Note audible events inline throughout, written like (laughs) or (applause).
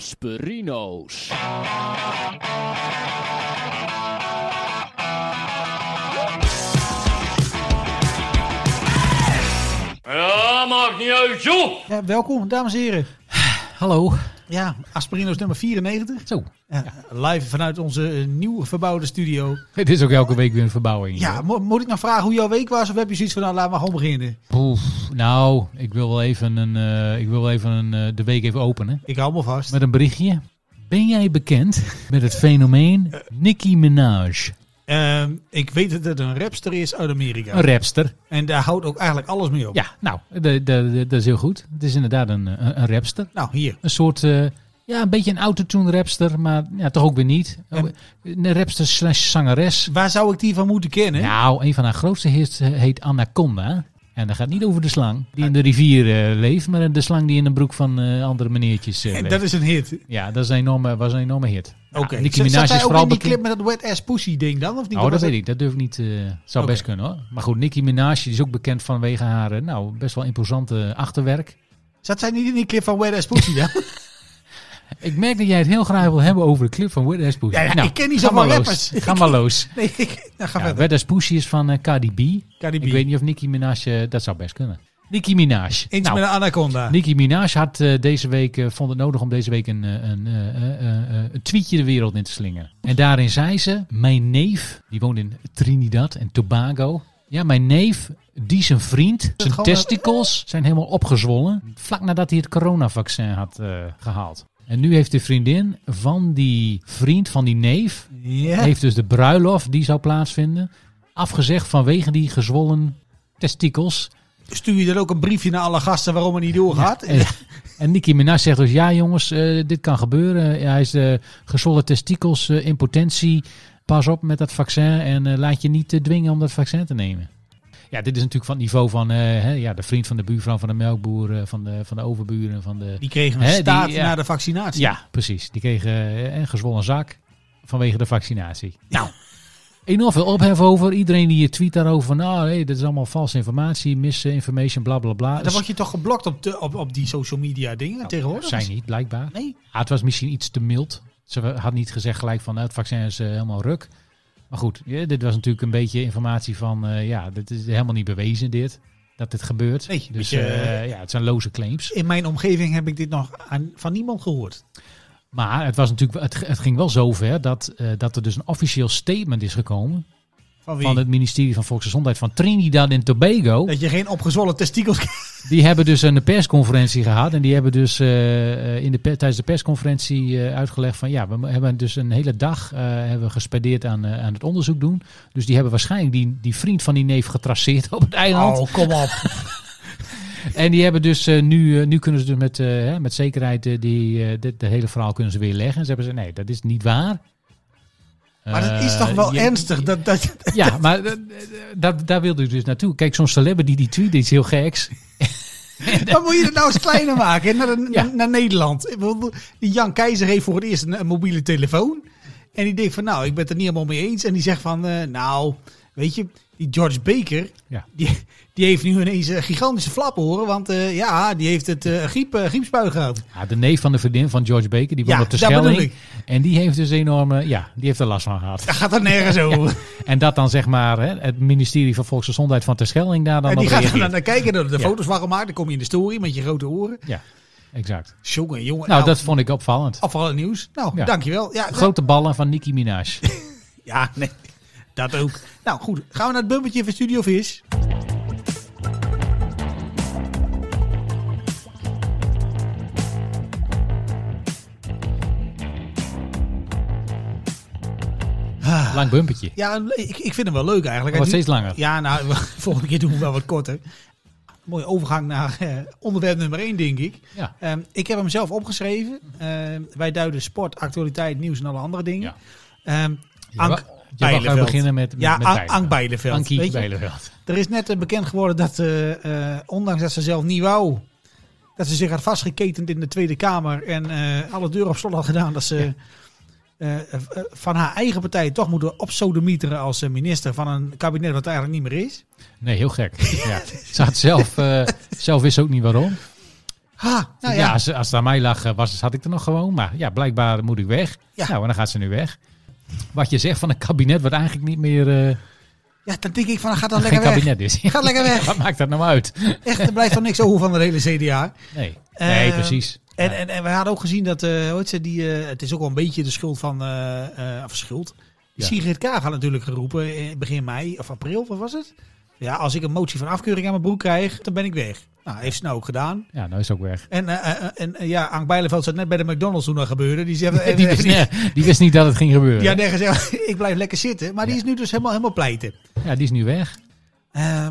Gasperino's. Ja, maakt niet uit, joh. Ja, welkom, dames en heren. Hallo. Ja, Aspirino's nummer 94. Zo. Ja, Live vanuit onze eh, nieuw verbouwde studio. Het is ook elke week weer een verbouwing. Ja, mo- moet ik nou vragen hoe jouw week was? Of heb je zoiets van, nou, laten we gewoon beginnen? Oef, nou, ik wil wel even, een, eh, ik wil wel even een, eh, de week even openen. Ik hou me vast. Met een berichtje. Ben jij bekend met het fenomeen Nicki Minaj? Ehm, ik weet dat het een rapster is uit Amerika. Een rapster. En daar houdt ook eigenlijk alles mee op. Ja, nou, dat is heel goed. Het is inderdaad een, een, een rapster. Nou, hier. Een soort, eh, ja, een beetje een autotune rapster, maar ja, toch ook weer niet. En- Een rapster slash zangeres. Waar zou ik die van moeten kennen? Nou, een van haar grootste hits eh, heet Anaconda. En dat gaat niet over de slang die in de rivier eh, leeft, maar de slang die in de broek van eh, andere meneertjes en leeft. dat is een hit. Ja, dat is een enorme, was een enorme hit. Oké. Ja, Nicki Zat- Minaj Zat hij is ook vooral in die clip met dat wet ass pussy ding dan? Of niet? Oh, dat weet het- ik. Dat durf ik niet. zou best kunnen hoor. Maar goed, Nicki Minaj is ook bekend vanwege haar nou, best wel imposante achterwerk. Zat zij niet in die clip van wet ass pussy dan? (laughs) Ik merk dat jij het heel graag wil hebben over de clip van Pussy. Ja, ja, ik ken niet ga zoveel maar rappers. Ga maar los. (laughs) nee, ik, nou, ga Ja, is van eh, Cardi B. Cardi B. Ik weet niet of Nicki Minaj... eh, dat zou best kunnen. Nicki Minaj. Eens Nou, met een anaconda. Nicki Minaj had eh, deze week, vond het nodig om deze week een, een, een tweetje de wereld in te slingen. En daarin zei ze, mijn neef, die woont in Trinidad en Tobago. Ja, mijn neef, die zijn vriend, zijn testicles zijn helemaal opgezwollen. Vlak nadat hij het coronavaccin had eh, gehaald. En nu heeft de vriendin van die vriend, van die neef, Ja. heeft dus de bruiloft die zou plaatsvinden, afgezegd vanwege die gezwollen testikels. Stuur je dan ook een briefje naar alle gasten waarom het niet doorgaat? En, en Nicki Minaj zegt dus, ja jongens, eh, dit kan gebeuren. Ja, hij is eh gezwollen testikels, eh, impotentie. Pas op met dat vaccin en laat je niet dwingen om dat vaccin te nemen. Ja, dit is natuurlijk van het niveau van eh, hè, ja, de vriend van de buurvrouw, van de melkboer, eh, van, de, van de overburen. Van de... Die kregen een Hè, die- staat ja. na de vaccinatie. Ja, precies. Die kregen eh, een gezwollen zak vanwege de vaccinatie. Nou, enorm veel ophef over. Iedereen die je tweet daarover van, nou, hey, dit is allemaal valse informatie, misinformation, bla bla bla. Dan word je toch geblokt op, de, op, op die social media dingen tegenwoordig? Zijn niet, blijkbaar. Nee. Ah, het was misschien iets te mild. Ze had niet gezegd gelijk van nou, het vaccin is helemaal ruk. Maar goed, ja, dit was natuurlijk een beetje informatie van eh, ja, dit is helemaal niet bewezen dit. Dat dit gebeurt. Nee, dus beetje, eh, ja, het zijn loze claims. In mijn omgeving heb ik dit nog aan, van niemand gehoord. Maar het, was natuurlijk, het, het ging wel zover dat, eh, dat er dus een officieel statement is gekomen Van wie? van het ministerie van Volksgezondheid van Trinidad en Tobago. Dat je geen opgezwollen testikels krijgt. Die hebben dus een persconferentie gehad. En die hebben dus eh, eh, in de, tijdens de persconferentie eh, uitgelegd van ja, we hebben dus een hele dag eh, hebben we gespendeerd aan, aan het onderzoek doen. Dus die hebben waarschijnlijk die, die vriend van die neef getraceerd (laughs) op het eiland. Oh, kom op. (laughs) En die hebben dus nu, nu kunnen ze dus met, hè, met zekerheid die, dit, het hele verhaal kunnen ze weer leggen. En ze hebben ze nee, dat is niet waar. Maar dat is Eh, toch wel je- ernstig? Dat, dat, Ja, (laughs) maar eh, eh, daar, wilde ik dus naartoe. Kijk, zo'n celebrity die tweet iets heel geks. (laughs) Dan moet je het nou eens kleiner maken naar, de- Ja. naar, Nederland. Die Jan Keizer heeft voor het eerst een, een mobiele telefoon. En die denkt van, nou, ik ben het er niet helemaal mee eens. En die zegt van, eh, nou, weet je, die George Baker, Ja. die, die heeft nu ineens een gigantische flap horen. Want eh, ja, die heeft het eh griep, eh, griepspui gehad. Ja, de neef van de vriendin van George Baker, die woont Ja, op de dat Schelling. En die heeft dus enorme, ja, die heeft er last van gehad. Daar gaat er nergens (laughs) over. En dat dan zeg maar hè, het ministerie van Volksgezondheid van Terschelling daar dan en die op gaat dan naar kijken, de Ja. foto's van gemaakt. Dan kom je in de story met je grote oren. Ja, exact. Jongen, jongen. Nou, dat vond ik opvallend. Afvallen nieuws. Nou, dankjewel. Ja, Grote ballen van Nicki Minaj. (laughs) Ja, nee. Dat ook. (laughs) Nou goed, gaan we naar het bumpertje van Studio Vis. Lang bumpetje. Ja, ik, ik vind hem wel leuk eigenlijk. Wordt Hij steeds langer. Ja, nou, (laughs) volgende keer doen we wel wat korter. Mooie overgang naar eh, onderwerp nummer 1, denk ik. Ja. Ehm, ik heb hem zelf opgeschreven. Ehm, wij duiden sport, actualiteit, nieuws en alle andere dingen. Ja. Ehm, Ank je gaan Bijleveld. beginnen met, met, Ja, met An- Bijleveld. Ank Bijleveld. Ankie Weet je? Bijleveld. Er is net eh, bekend geworden dat, eh, eh, ondanks dat ze zelf niet wou, dat ze zich had vastgeketend in de Tweede Kamer en alle deuren op slot had gedaan, dat ze van haar eigen partij toch moeten opsodemieteren als minister van een kabinet wat eigenlijk niet meer is. Nee, heel gek. (laughs) Ja. Ze had zelf, zelf wist ook niet waarom. Ha, nou ja, ja. als, als het aan mij lag, was, zat ik er nog gewoon. Maar ja, blijkbaar moet ik weg. Ja. Nou, en dan gaat ze nu weg. Wat je zegt van een kabinet wat eigenlijk niet meer eh, Ja, dan denk ik van, ga dan (laughs) lekker weg. kabinet is. Ga lekker (laughs) weg. wat maakt dat nou uit? Echt, er blijft dan niks over van de hele CDA. Nee, nee Eh, precies. En, Ja. en, en we hadden ook gezien dat, eh hoe heet ze, die, eh, het is ook wel een beetje de schuld van, eh eh of schuld. Ja. Sigrid Kaag had natuurlijk geroepen in begin mei of april, wat was het? Ja, als ik een motie van afkeuring aan mijn broek krijg, dan ben ik weg. Nou, heeft ze nou ook gedaan. Ja, nou is ook weg. En, eh, eh, en eh, ja, Ank Bijleveld zat net bij de McDonald's toen dat gebeurde. Die, zegt, (laughs) Die wist, nee, (laughs) die wist niet dat het ging gebeuren. Ja, nee, gezegd, (laughs) ik blijf lekker zitten. Maar die Ja. is nu dus helemaal, helemaal pleiten. Ja, die is nu weg.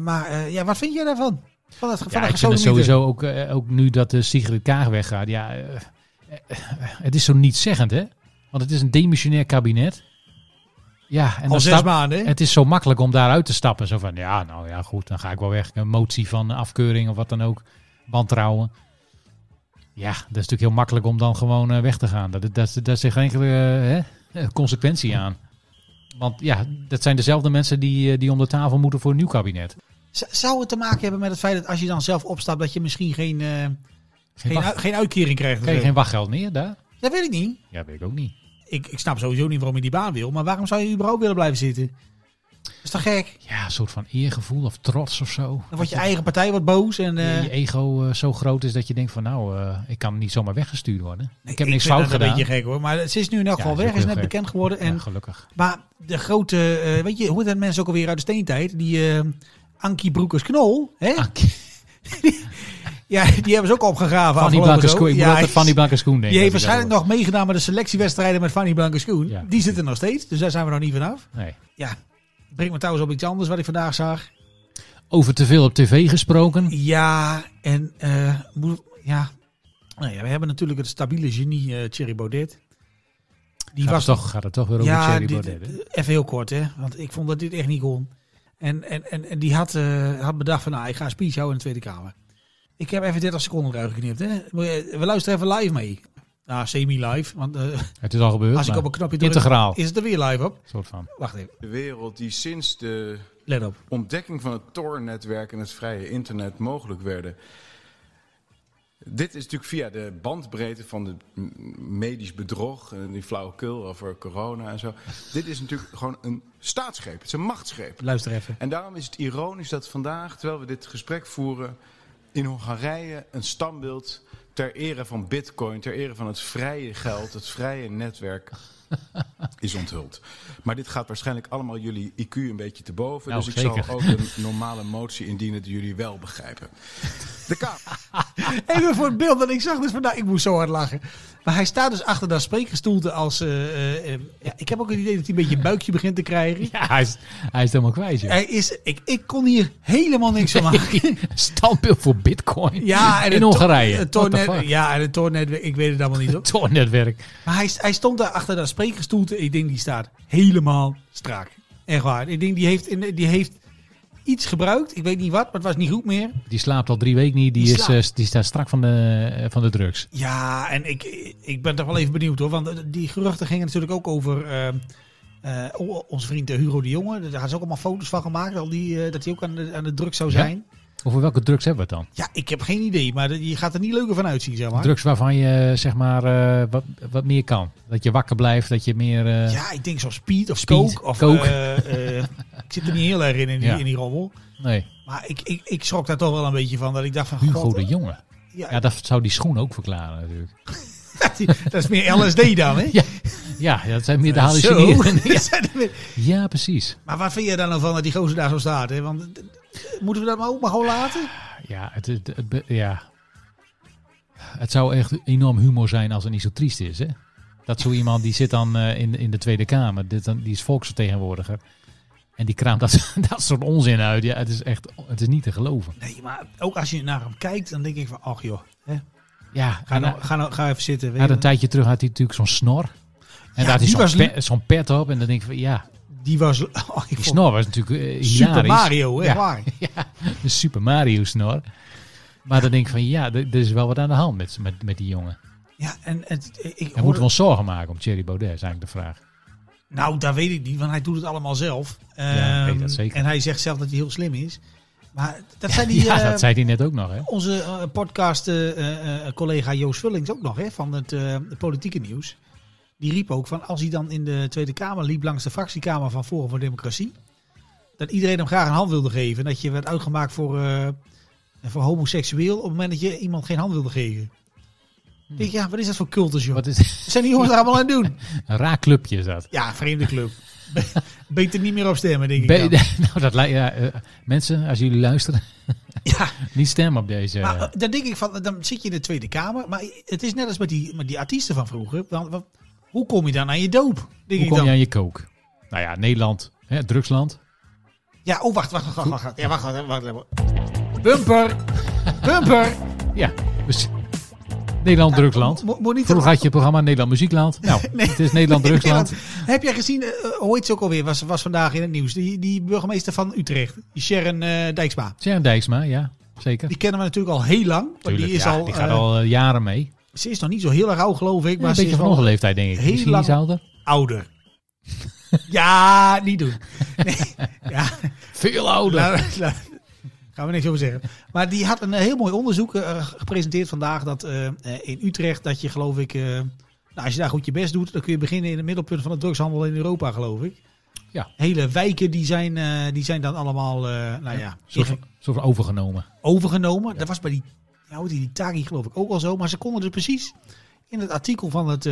Maar ja, wat vind jij daarvan? Van het, van Ja, ik vind het sowieso ook, ook nu dat de Sigrid Kaag weggaat. Ja, het is zo nietszeggend, hè? Want het is een demissionair kabinet. Ja, en Al zes stap- maanden. hè? het is zo makkelijk om daaruit te stappen. Zo van, ja, nou ja, goed, dan ga ik wel weg. Een motie van afkeuring of wat dan ook. Wantrouwen. Ja, dat is natuurlijk heel makkelijk om dan gewoon eh, weg te gaan. Dat, dat, dat zit geen enkele eh, hè, consequentie aan. Want ja, dat zijn dezelfde mensen die, eh, die om de tafel moeten voor een nieuw kabinet. Z- Zou het te maken hebben met het feit dat als je dan zelf opstapt, dat je misschien geen, eh, Geen, geen, wacht- u- geen uitkering krijgt? krijg je geen wachtgeld meer daar? Dat weet ik niet. Ja, weet ik ook niet. Ik, ik snap sowieso niet waarom je die baan wil. Maar waarom zou je überhaupt willen blijven zitten? Is toch gek? Ja, een soort van eergevoel of trots of zo. Dan wordt je eigen partij wat boos. En, eh, je ego eh, zo groot is dat je denkt van nou, eh, ik kan niet zomaar weggestuurd worden. ik heb niks fout dat gedaan. een beetje gek hoor. Maar ze is nu in elk geval weg. Is net gek. bekend geworden. En, Ja, gelukkig. Maar de grote, weet je, hoe dat mensen ook alweer uit de steentijd? Die Ankie Broekers-Knol. Hè? (laughs) (laughs) Ja, (laughs) die hebben ze ook opgegraven. Fanny afgelopen Blanke. Schoen. Ik Ja, altijd Fanny Blanke Schoen denken. Die heeft waarschijnlijk nog meegedaan met de selectiewedstrijden met Fanny Blanke Schoen. Ja. Die zitten nog steeds, dus daar zijn we nog niet vanaf. Nee. Ja, brengt me trouwens op iets anders wat ik vandaag zag. Over te veel op tv gesproken. Ja, en eh, moet, ja. Nou ja, we hebben natuurlijk het stabiele genie eh Thierry Baudet. Die Gaat, was het toch, gaat het toch weer over ja, Thierry Baudet. even heel kort hè, want ik vond dat dit echt niet kon. En, en, en, en die had, eh, had bedacht van, nou, ik ga een speech houden in de Tweede Kamer. Ik heb even 30 seconden eruit geknipt. Hè. We luisteren even live mee. Nou, semi-live, want eh, Het is al gebeurd. als ik op een knopje druk, integraal. is het er weer live op. soort van. Wacht even, De wereld die sinds de let op. ontdekking van het Tor-netwerk en het vrije internet mogelijk werden. Dit is natuurlijk via de bandbreedte van de m- medisch bedrog en die flauwekul over corona en zo. Dit is natuurlijk gewoon een staatsgreep. Het is een machtsgreep. Luister even. En daarom is het ironisch dat vandaag, terwijl we dit gesprek voeren, in Hongarije een standbeeld ter ere van bitcoin, ter ere van het vrije geld, het vrije netwerk, (laughs) is onthuld. Maar dit gaat waarschijnlijk allemaal jullie IQ een beetje te boven. Nou, dus ik zeker. zal ook een normale motie indienen die jullie wel begrijpen. De Kamer. (laughs) Even voor het beeld dat ik zag dus vandaag. Ik moest zo hard lachen. Maar hij staat dus achter dat spreekgestoelte als... eh, eh, eh, ja, ik heb ook het idee dat hij een beetje een buikje begint te krijgen. Ja, hij is, hij is helemaal kwijt. joh. Hij is, ik, ik kon hier helemaal niks van maken. (laughs) Standbeeld voor bitcoin Ja, en in to- Hongarije. Ja, en het tornet, ik weet het allemaal niet hoor. Tornetwerk. Maar hij, hij stond daar achter dat spreekgestoelte. Ik denk die staat helemaal strak. Echt waar. Ik denk die heeft, in- die heeft iets gebruikt. Ik weet niet wat, maar het was niet goed meer. Die slaapt al drie weken niet. Die, Die is, eh, die staat strak van de, eh, van de drugs. Ja, en ik, ik ben toch wel even benieuwd hoor. Want die geruchten gingen natuurlijk ook over eh, eh, o- onze vriend eh, Hugo de Jonge. Daar hadden ze ook allemaal foto's van gemaakt. Al die, eh, dat hij ook aan de, aan de drugs zou Ja? Over welke drugs hebben we het dan? Ja, ik heb geen idee. Maar je gaat er niet leuker van uitzien, zeg maar. Drugs waarvan je zeg maar eh, wat, wat meer kan. Dat je wakker blijft, dat je meer... eh, Ja, ik denk zo speed of Speed, coke. Of, coke. eh, (laughs) ik zit er niet heel erg in, in die, Ja. in die rommel. Nee, Maar ik, ik, ik schrok daar toch wel een beetje van. Dat ik dacht van, Hugo god, de Jonge. ja, Ja, dat zou die schoen ook verklaren natuurlijk. (laughs) dat is meer LSD dan, hè? (laughs) Ja, ja dat zijn meer de hallucineren. Ja. Ja, precies. maar wat vind jij dan nou van dat die gozer daar zo staat? Hè? Want, moeten we dat maar ook maar gewoon laten? Ja het, het, ja, het zou echt enorm humor zijn als het niet zo triest is. Hè? Dat zo iemand die zit dan eh, in, in de Tweede Kamer, dit, dan, die is volksvertegenwoordiger. En die kraamt dat, (laughs) dat soort onzin uit. Ja, het is echt het is niet te geloven. Nee, maar ook als je naar hem kijkt, dan denk ik van, ach joh, hè? Ja, Ga, nou, ga, nou, ga even zitten. weet had een tijdje terug had hij natuurlijk zo'n snor. En Ja, daar had hij zo'n zo'n pet op. En dan denk ik van ja, Die was, (laughs) oh, ik die snor was natuurlijk eh, hilarisch. Super Mario, echt (laughs) Ja. waar. Ja, de Super Mario snor. Maar dan denk ik van ja, er, is wel wat aan de hand met, met, met die jongen. Ja, en het, ik En hoorde- moeten we ons zorgen maken om Thierry Baudet, is eigenlijk de vraag. Nou, dat weet ik niet, want hij doet het allemaal zelf. Ja, ik weet Ehm, dat zeker. En hij zegt zelf dat hij heel slim is. Maar dat zijn die... (laughs) ja, eh, dat zei hij net ook nog, hè? Onze eh, podcast eh, eh, eh, collega Joost Vullings ook nog, hè, van het eh, politieke nieuws. Die riep ook van als hij dan in de Tweede Kamer liep langs de fractiekamer van Forum voor Democratie. Dat iedereen hem graag een hand wilde geven. En dat je werd uitgemaakt voor, eh, voor homoseksueel op het moment dat je iemand geen hand wilde geven. Ik Denk, ja, wat is dat voor cultus, joh? Wat is Wat zijn die jongens daar allemaal aan het doen? (laughs) een raar clubje is dat? Ja, vreemde club. Be- Beter niet meer op stemmen, denk ik. Dan. (laughs) nou, dat lijkt, ja, eh, mensen, als jullie luisteren, (laughs) Ja, niet stemmen op deze. Maar eh, dan denk ik van, dan zit je in de Tweede Kamer. Maar het is net als met die, met die artiesten van vroeger. Want hoe kom je dan aan je doop? Denk hoe kom dan. je aan je kook? Nou ja, Nederland, hè, drugsland. Ja, oh, wacht, wacht, wacht, wacht. wacht. Ja, wacht, wacht, wacht, wacht. Bumper! (laughs) Bumper! Ja, dus Nederland, drugsland. Mo- Vroeger had je programma Nederland Muziekland. (laughs) Nou, Nee. het is Nederland, drugsland. Heb jij gezien, eh, hoe heet ze ook alweer, was, was vandaag in het nieuws. Die, die burgemeester van Utrecht, die Sharon eh, Dijksma. Sharon Dijksma, ja, zeker. Die kennen we natuurlijk al heel lang. Tuurlijk, die, is ja, al, die gaat al jaren mee. Ze is nog niet zo heel erg oud, geloof ik. Ja, Maar een ze beetje is van onze leeftijd, denk ik. heel lang- ouder. ouder. (laughs) ja, niet doen. Nee, (laughs) ja. Veel ouder. Nou, (laughs) nou, gaan we niks over zeggen. Maar die had een eh, heel mooi onderzoek eh, gepresenteerd vandaag. Dat eh, in Utrecht, dat je geloof ik... nou, als je daar goed je best doet, dan kun je beginnen in het middelpunt van de drugshandel in Europa, geloof ik. Ja. Hele wijken die zijn, die zijn dan allemaal eh, nou ja, Soort van, soort van overgenomen. overgenomen. Dat was bij die, nou, die, die Tagi geloof ik ook al zo. Maar ze konden dus precies in het artikel van het,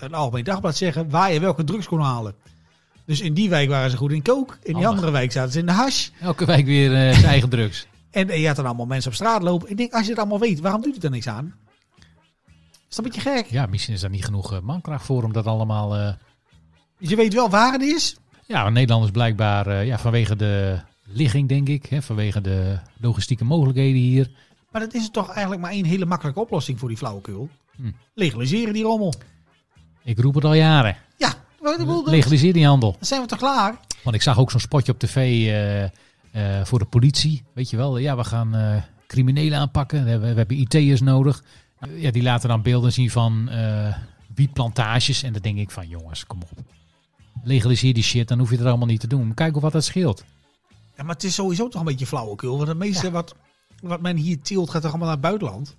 het Algemeen Dagblad zeggen waar je welke drugs kon halen. Dus in die wijk waren ze goed in kook. In die andere wijk zaten ze in de hash. Elke wijk weer eh, zijn eigen drugs. (laughs) En je had dan allemaal mensen op straat lopen. Ik denk, als je het allemaal weet, waarom doet het er niks aan? Is dat een beetje gek? Ja, misschien is daar niet genoeg mankracht voor om dat allemaal... Dus je weet wel waar het is. Ja, want Nederlanders blijkbaar ja, vanwege de ligging, denk ik. Hè, vanwege de logistieke mogelijkheden hier. Maar dat is toch eigenlijk maar één hele makkelijke oplossing voor die flauwekul. Hm. Legaliseren die rommel. Ik roep het al jaren. Ja, dan Legaliseer die handel. zijn we toch klaar? Want ik zag ook zo'n spotje op tv eh, eh, voor de politie. Weet je wel, ja, we gaan eh, criminelen aanpakken. We hebben, we hebben IT'ers nodig. Nou, Ja, die laten dan beelden zien van wietplantages. En dan denk ik van, jongens, kom op. Legaliseer die shit, dan hoef je het allemaal niet te doen. Kijk wat dat scheelt. Ja, maar het is sowieso toch een beetje flauwekul. Want het meeste wat, wat men hier teelt gaat toch allemaal naar het buitenland.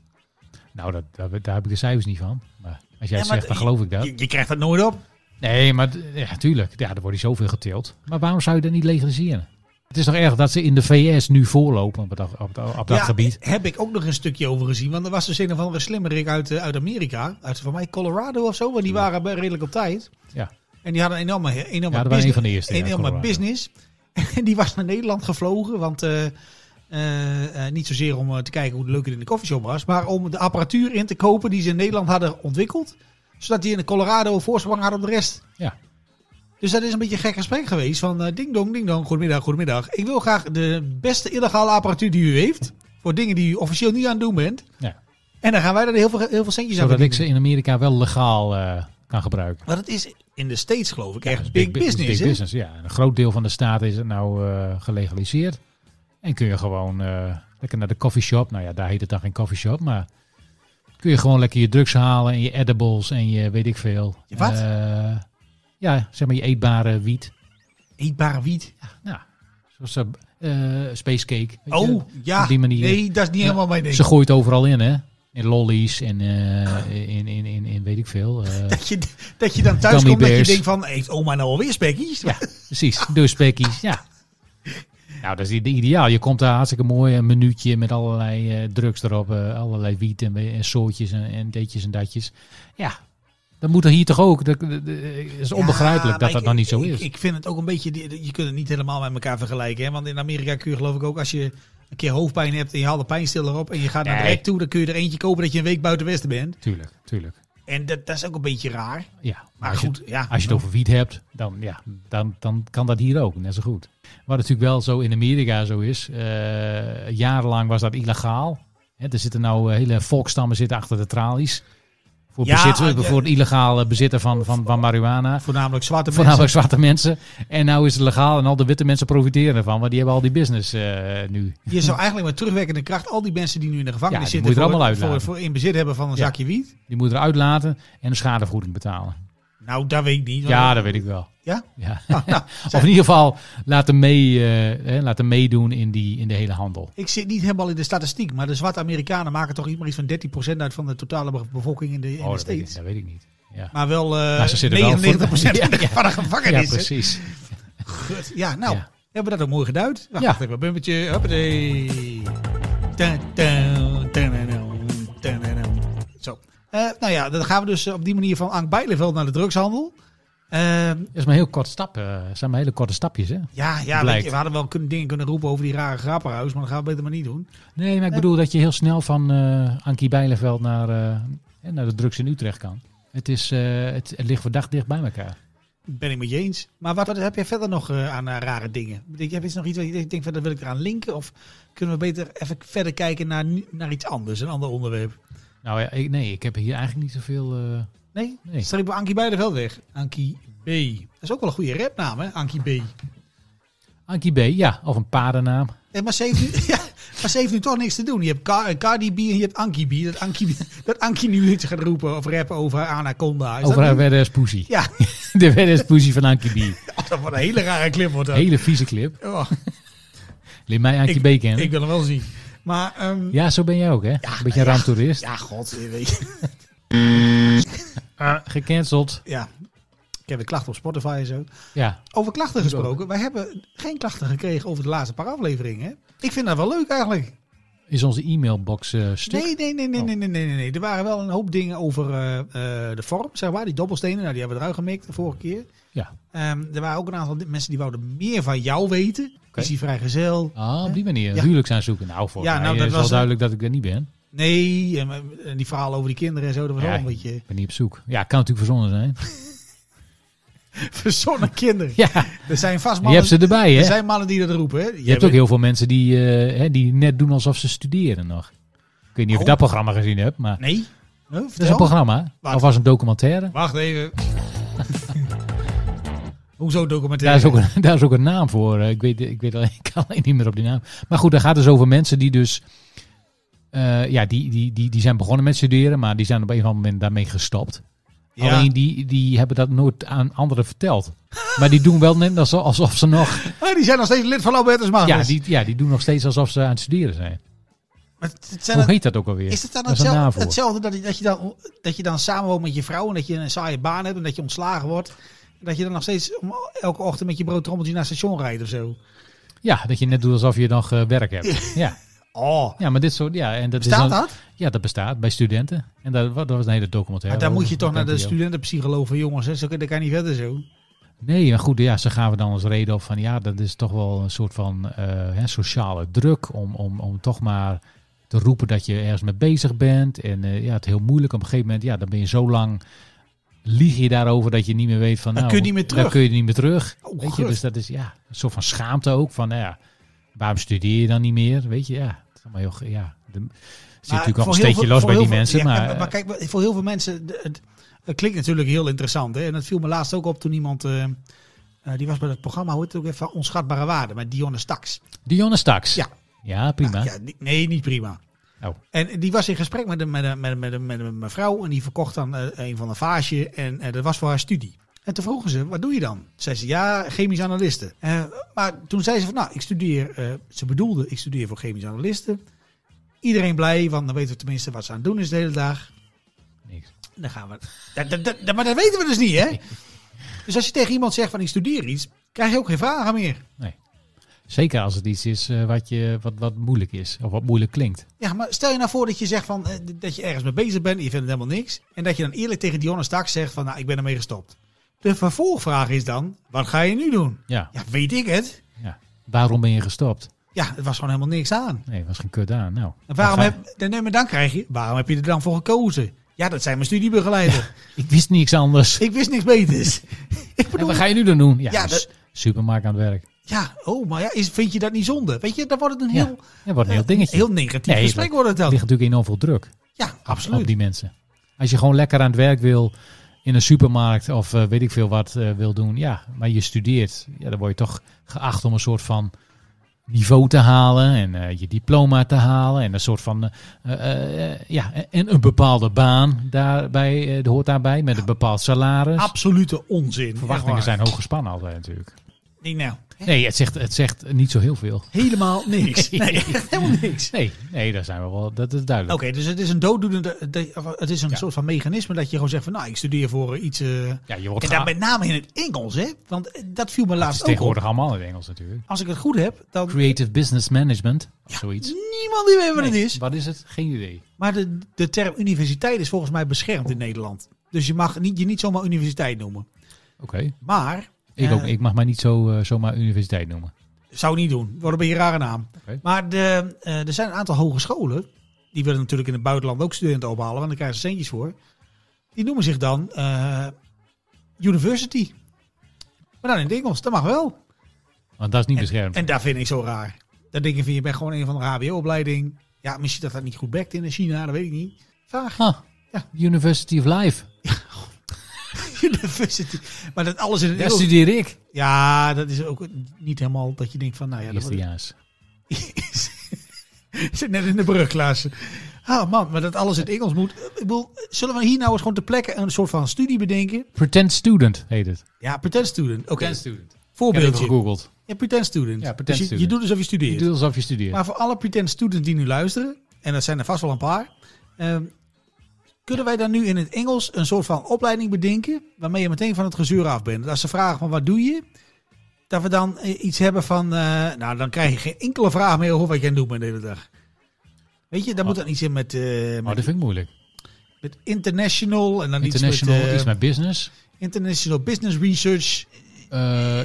Nou, dat, daar, daar heb ik de cijfers niet van. Maar als jij het zegt, dan geloof ik dat. Je, je krijgt dat nooit op. Nee, maar ja, tuurlijk. Ja, er wordt hier zoveel geteeld. Maar waarom zou je dat niet legaliseren? Het is toch erg dat ze in de VS nu voorlopen op dat, op dat, op dat ja, gebied. heb ik ook nog een stukje over gezien. Want er was dus een of andere slimmerik uit, eh, uit Amerika. Uit van mij Colorado of zo. Want die waren redelijk op tijd. Ja. En die hadden een enorme, enorme, Ja, dat business, een van de eerste, enorme business. (laughs) En die was naar Nederland gevlogen. Want eh, niet zozeer om eh, te kijken hoe leuk het in de koffieshop was. Maar om de apparatuur in te kopen die ze in Nederland hadden ontwikkeld. Zodat die in de Colorado voorsprong hadden op de rest. Ja. Dus dat is een beetje een gek gesprek geweest. Van eh, ding dong, ding dong, goedemiddag, goedemiddag. Ik wil graag de beste illegale apparatuur die u heeft. Voor dingen die u officieel niet aan het doen bent. Ja. En dan gaan wij er heel veel, heel veel centjes aan Zodat ik ze in Amerika wel legaal eh, kan gebruiken. Maar het is in de States geloof ik Ja, echt big, bu- business. big business. Ja, een groot deel van de staten is het nou eh, gelegaliseerd. En kun je gewoon eh, lekker naar de coffeeshop. Nou ja, daar heet het dan geen coffeeshop, maar kun je gewoon lekker je drugs halen en je edibles en je weet ik veel. Je wat? Eh, ja, zeg maar je eetbare wiet. Eetbare wiet. Nou, zoals eh eh, space cake. weet je. Oh, ja. Op die manier. Nee, dat is niet helemaal mijn ding. Ze gooit overal in, hè? In lollies en in, in, in, in weet ik veel. (laughs) Dat je, dat je dan thuis komt dat je denkt van, heeft oma nou alweer spekkies? Ja, precies. Dus spekkies, ja. Nou, dat is ideaal. Je komt daar hartstikke mooi een minuutje met allerlei eh, drugs erop. eh, allerlei wiet en, en soortjes en, en ditjes en datjes. Ja, dat moet er hier toch ook. Dat, dat is onbegrijpelijk dat dat nog niet zo is. Ik vind het ook een beetje, je kunt het niet helemaal met elkaar vergelijken. Hè? Want in Amerika kun je geloof ik ook, als je een keer hoofdpijn hebt en je haalt de pijnstiller op en je gaat naar de Nee. rek toe, dan kun je er eentje kopen dat je een week buiten Westen bent. Tuurlijk, tuurlijk. En dat, dat is ook een beetje raar. Ja, Maar als je- goed, ja. Als je het over wiet hebt, dan, ja, dan, dan kan dat hier ook, net zo goed. Wat natuurlijk wel zo in Amerika zo is, eh, jarenlang was dat illegaal. Er zitten nou eh, hele volkstammen zitten achter de tralies. Voor, Ja, bezit, eh, voor het illegale bezitten van, van, van marihuana. Voornamelijk zwarte Voornamelijk mensen. zwarte mensen. En nou is het legaal en al de witte mensen profiteren ervan. Want die hebben al die business eh, nu. Je zou eigenlijk met terugwerkende kracht al die mensen die nu in de gevangenis Ja, zitten moet er voor, allemaal voor, uitlaten. voor in bezit hebben van een zakje wiet. Die moeten eruit laten en een schadevergoeding betalen. Nou, dat weet ik niet. Ja, dat weet ik wel. Ja? ja. Ah, nou, (laughs) of in ieder geval laten, mee, eh, hè, laten meedoen in, die, in de hele handel. Ik zit niet helemaal in de statistiek, maar de zwarte Amerikanen maken toch iets van 13% uit van de totale be- bevolking in de, in Oh, de dat, weet ik, States. dat weet ik niet. Ja, Maar wel eh Maar ze zitten wel 99% voor- Ja, (laughs) ja. van de ja gevangenissen. precies. Goed. Ja, nou, Ja. hebben we dat ook mooi geduid. Wacht, Ja. wacht even. Hoppatee. Dun, dun, dun. Zo. Eh, nou ja, dan gaan we dus op die manier van Ank Bijleveld naar de drugshandel. Eh, Dat is maar heel kort stap. eh, dat zijn maar hele korte stapjes, hè? ja, ja weet Blijkt. je, we hadden wel kunnen, dingen kunnen roepen over die rare grappenhuis, maar dat gaan we beter maar niet doen. Nee, maar ik bedoel dat je heel snel van eh Ankie Bijleveld naar, eh, naar de drugs in Utrecht kan. Het, is, eh, het, het ligt verdacht dicht bij elkaar. Ben ik met je eens. Maar wat, wat heb jij verder nog eh, aan eh, rare dingen? Denk, heb nog iets denkt, denkt van, dat wil ik eraan linken? Of kunnen we beter even verder kijken naar, naar iets anders, een ander onderwerp? Nou ja, ik, nee, ik heb hier eigenlijk niet zoveel... Nee? Nee. We Ankie Bijleveld weg. Ankie B. Dat is ook wel een goede rapnaam, hè? Ankie B. Ankie B, ja, of een paardennaam. Maar, ze heeft nu, (laughs) ja, maar ze heeft nu toch niks te doen. Je hebt Car- eh, Cardi B en je hebt Ankie B. Dat Ankie, (laughs) dat Ankie nu iets gaat roepen of rappen over Anaconda. Is Over dat haar Weddes Poesie. Ja, (laughs) De Weddes Poesie van Ankie B. dat wordt een hele rare clip. Wordt dat. Hele vieze clip. Oh, Leer mij Ankie ik, B kennen. ik wil hem wel zien. Maar, ehm, ja, zo ben jij ook, hè? een beetje een ja. raamtoerist. ja, god, je (laughs) Ah, gecanceld. Ja. Ik heb een klacht op Spotify en zo. Ja, Over klachten gesproken. Wij hebben geen klachten gekregen over de laatste paar afleveringen. hè? Ik vind dat wel leuk eigenlijk. is onze e-mailbox eh, stuk? Nee, nee, nee, nee, Oh. nee, nee, nee, nee, nee. Er waren wel een hoop dingen over eh, eh, de vorm, zeg maar. Die dobbelstenen, nou, die hebben we eruit gemikt de vorige keer. Ja. Ehm, er waren ook een aantal mensen die wouden meer van jou weten. Is hij vrijgezel? Ah, op die manier. Ja. Huwelijks aanzoeken. Nou, voor Ja, mij nou, dat is wel was een- duidelijk dat ik er niet ben. Nee, en, en die verhalen over die kinderen en zo, dat was Ja, wel een beetje Ik ben niet op zoek. Ja, kan natuurlijk verzonnen zijn. (laughs) verzonnen kinderen. Ja, Er zijn vast je mannen, hebt ze erbij, hè? er zijn mannen die dat roepen. Hè? Je hebt ook heel veel mensen die, eh, hè, die net doen alsof ze studeren nog. Ik weet niet of je Oh. dat programma gezien hebt, maar Nee? Huh, dat is een programma. Of was een documentaire. Wacht even. (laughs) Hoezo documentaire? Daar is, ook een, (laughs) daar is ook een naam voor. Eh, Ik weet, ik weet alleen, ik kan alleen niet meer op die naam. Maar goed, daar gaat dus over mensen die dus... eh, ja, die, die, die, die zijn begonnen met studeren, maar die zijn op een of ander moment daarmee gestopt. Ja. Alleen die, die hebben dat nooit aan anderen verteld. Maar die doen wel net alsof, ze nog... Ah, (laughs) die zijn nog steeds lid van Albertus Magnus. Ja die, ja, die doen nog steeds alsof ze aan het studeren zijn. Maar het- zijn Hoe heet dat ook alweer? is het dan Dat hetzelfde, dat, je, dat, je dan, dat je dan samenwoont met je vrouw en dat je een saaie baan hebt en dat je ontslagen wordt? En dat je dan nog steeds om elke ochtend met je broodtrommeltje naar het station rijdt of zo? Ja, dat je net doet alsof je nog eh, werk hebt. Ja. Oh, ja, maar dit soort... Ja, en dat bestaat is dan, dat? Ja, dat bestaat bij studenten. En dat, dat was een hele documentaire. Maar dan moet je toch naar de studentenpsycholoog van jongens, hè? Zo, dat kan niet verder zo. Nee, maar goed, ja, ze gaven dan als reden op van ja, dat is toch wel een soort van eh, hè, sociale druk om, om, om toch maar te roepen dat je ergens mee bezig bent. En eh, ja, het is heel moeilijk. Op een gegeven moment, ja, dan ben je zo lang, lieg je daarover dat je niet meer weet van Dan nou, kun je niet meer terug. Dan kun je niet meer terug. Oh, weet je, dus dat is ja, een soort van schaamte ook van nou ja, waarom studeer je dan niet meer? Weet je, ja, heel, ge- ja, de, zit Maar natuurlijk al een steekje veel- los bij die veel- mensen, ja, maar, maar kijk, voor heel veel mensen, de- het, het klinkt natuurlijk heel interessant. Hè? En dat viel me laatst ook op toen iemand, eh, eh, die was bij het programma, hoe heet het ook even, Onschatbare Waarde, met Dionne Staks. Dionne Staks. Ja. ja, prima. Ja, die- nee, niet prima. Oh. En die was in gesprek met een, met een, met een, met een, met een mevrouw en die verkocht dan eh, een van een vaasje en eh, dat was voor haar studie. En toen vroegen ze, wat doe je dan? Zei ze, ja, chemisch analisten. Eh, maar toen zei ze van, nou, ik studeer, eh, ze bedoelde, ik studeer voor chemisch analisten. Iedereen blij, want dan weten we tenminste wat ze aan het doen is de hele dag. Niks. Dan gaan we. Dat, dat, dat- maar dat weten we dus niet, hè? Nee. Dus als je tegen iemand zegt van ik studeer iets, krijg je ook geen vragen meer. Zeker als het iets is eh, wat, je, wat, wat moeilijk is of wat moeilijk klinkt. Ja, maar stel je nou voor dat je zegt van, dat je ergens mee bezig bent en je vindt het helemaal niks. En dat je dan eerlijk tegen Dionne straks zegt van nou, ik ben ermee gestopt. De vervolgvraag is dan, wat ga je nu doen? Ja, Ja, weet ik het? ja. Waarom ben je gestopt? Ja, het was gewoon helemaal niks aan. Nee, was geen kut aan. Nou, En waarom heb, nee, maar dan krijg je, waarom heb je er dan voor gekozen? Ja, dat zijn mijn studiebegeleider. Ik wist niks anders. Ik wist niks beters. (laughs) ik En bedoel, wat ga je nu dan doen? Ja, Ja, dus dat- supermarkt aan het werk. ja, oh, maar ja, is, vind je dat niet zonde? Weet je, dan wordt het een Ja, heel, Dat wordt een heel eh, dingetje. heel negatief Nee, gesprek wordt het Er dan. ligt natuurlijk enorm veel druk Ja, absoluut. op die mensen. Als je gewoon lekker aan het werk wil in een supermarkt of eh, weet ik veel wat eh, wil doen. Ja, maar je studeert. Ja, dan word je toch geacht om een soort van niveau te halen en eh, je diploma te halen en een soort van ja en een bepaalde baan daarbij hoort daarbij met een bepaald salaris. Absolute onzin. Verwachtingen zijn hoog gespannen altijd natuurlijk. Nee, nou, Nee, het zegt, het zegt niet zo heel veel. helemaal (laughs) niks. Nee. Helemaal niks. Nee, nee, daar zijn we wel. Dat is duidelijk. Oké, dus het is een dooddoenende, de- of het is een soort van mechanisme dat je gewoon zegt van, nou, ik studeer voor iets. eh, Ja, je wordt en dan met name in het Engels, hè? Want dat viel me laatst ook op. tegenwoordig allemaal in het Engels natuurlijk. Als ik het goed heb, dan Creative Business Management of zoiets. niemand die weet wat het is. Wat is het? Geen idee. Maar de, de term universiteit is volgens mij beschermd in Nederland. Dus je mag niet, je niet zomaar universiteit noemen. Oké. Maar, Ik, ook, ik mag mij niet zo eh, zomaar universiteit noemen. zou ik niet doen. Wordt een een rare naam. Maar de, eh, er zijn een aantal hogescholen. Die willen natuurlijk in het buitenland ook studenten ophalen. Want dan krijgen ze centjes voor. Die noemen zich dan eh, university. Maar dan in het Engels. Dat mag wel. Want dat is niet beschermd. en daar vind ik zo raar. Dan denk ik van je bent gewoon een van de HBO-opleiding. Ja, misschien dat dat niet goed bekt in China. Dat weet ik niet. Vaag. Ah, Ja. University of Life. (laughs) (laughs) University. Maar dat alles in het Daar Engels. studeer ik. Ja, dat is ook niet helemaal dat je denkt van, nou ja, dat wordt- Eerstejaars. (laughs) zit net in de brugklas. Ah man, maar dat alles in het Engels moet. Ik bedoel, zullen we hier nou eens gewoon ter plekke een soort van studie bedenken? Pretend student heet het. Ja, pretend student. Oké, student. Ik heb het voorbeeldje. gegoogeld. Ja, pretend student. Ja, pretend dus je, je student. doet alsof je Je studeert. doet alsof je studeert. Maar voor alle pretend students die nu luisteren, en dat zijn er vast wel een paar, ehm, kunnen wij dan nu in het Engels een soort van opleiding bedenken, waarmee je meteen van het gezeur af bent. Als ze vragen van wat doe je, dat we dan eh, iets hebben van, eh, nou dan krijg je geen enkele vraag meer over wat jij doet met de hele dag. Weet je, daar moet dan iets in met, eh, oh, met, dat vind ik moeilijk. met international en dan International iets met eh, is mijn business. international business research,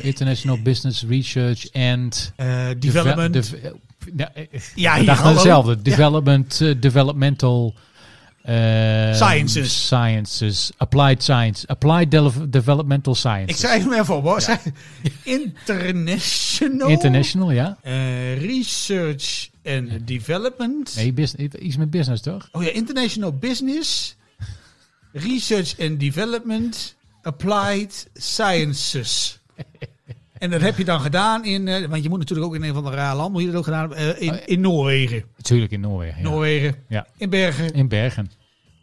international Business Research and development. Deve- deve- ja, Ja, hetzelfde. Development, developmental Sciences. Sciences. Applied science. Applied de- developmental sciences. ik zei hem even op hoor. International. International, ja. Eh, research and Development. Nee, iets met business toch? Oh ja, International Business. Research and Development. Applied Sciences. (laughs) en dat heb je dan gedaan in... eh, want je moet natuurlijk ook in een van de rare landen... moet je dat ook gedaan hebben, eh, in, in Noorwegen. Natuurlijk in Noorwegen. Ja. Noorwegen. Ja. In Bergen. In Bergen.